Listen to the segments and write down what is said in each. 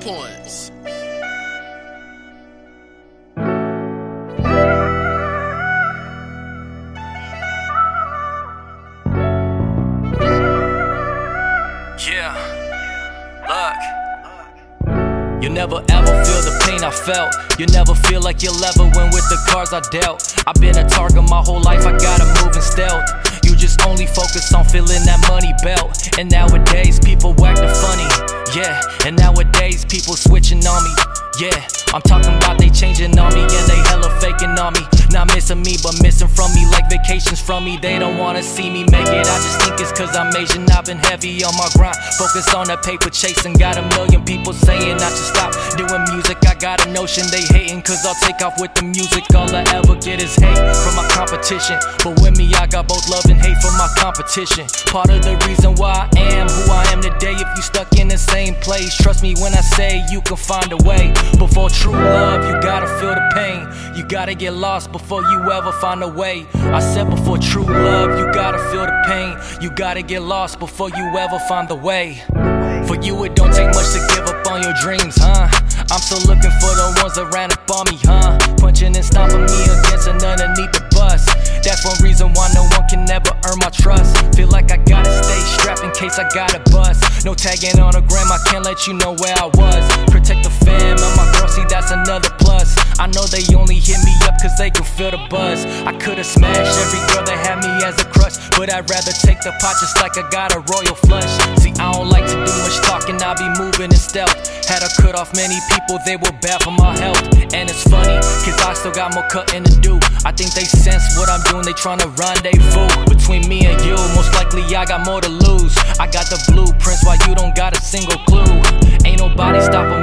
points. Yeah, look. You'll never ever feel the pain I felt. You'll never feel like you'll ever win with the cards I dealt. I've been a target my whole life, I gotta move in stealth. You just only focus on feeling that money belt. And nowadays, people acting funny. Yeah, and nowadays, people switching on me. Yeah, I'm talking about they changing on me and they hella faking on me. Not missing me, but missing from me like vacations from me. They don't wanna see me make it. I just think it's cause I'm Asian. I've been heavy on my grind. Focus on the paper chasing. Got a million people saying I should stop doing music. I got a notion they hating cause I'll take off with the music. All I ever get is hate from my competition. But with me, I got both love and hate from my competition. Part of the reason why I am who I am today. If you stuck in the same place, trust me when I say you can find a way. Before true love, you gotta feel the pain. You gotta get lost before you ever find a way. I said before true love, you gotta feel the pain. You gotta get lost before you ever find the way. For you, it don't take much to give up on your dreams, huh? I'm still looking for the ones that ran up on me, huh? Punching and stomping me against and underneath the bus. That's one reason why no one can ever earn my trust. Feel like I gotta stay strapped in case I gotta bust. No tagging on a gram, I can't let you know where I was. Protect the fam and my girl, see that's another plus. I know they only hit me up cause they can feel the buzz. I could've smashed every girl that had me as a crush, but I'd rather take the pot just like I got a royal flush. See, I don't like to do much talking, I be moving in stealth. Had to cut off many people, they were bad for my health. And it's funny, cause I still got more cutting to do. I think they sense what I'm doing, they tryna rendezvous. Between me and you, most likely I got more to lose. I got the blueprints while you don't got a single clue. Ain't nobody stopping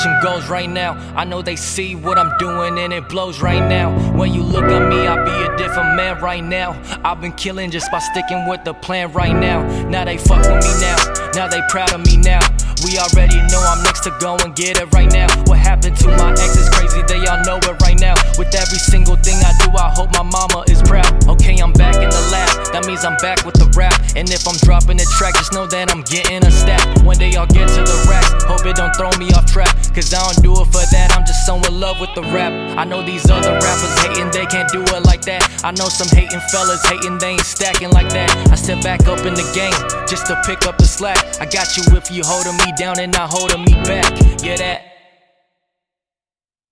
reaching goals right now. I know they see what I'm doing and it blows right now. When you look at me, I be a different man right now. I've been killing just by sticking with the plan right now. Now they fuck with me now. Now they proud of me now. We already know I'm next to go and get it right now. What happened to my ex is crazy, they all know it right now. With every single thing I do, I hope my mama is proud. Okay, I'm back in the lab, that means I'm back with the track, just know that I'm getting a step. One day I'll get to the racks, hope it don't throw me off track. Cause I don't do it for that, I'm just so in love with the rap. I know these other rappers hating, they can't do it like that. I know some hating fellas hating, they ain't stacking like that. I step back up in the game just to pick up the slack. I got you if you holding me down and not holding me back. Yeah, that.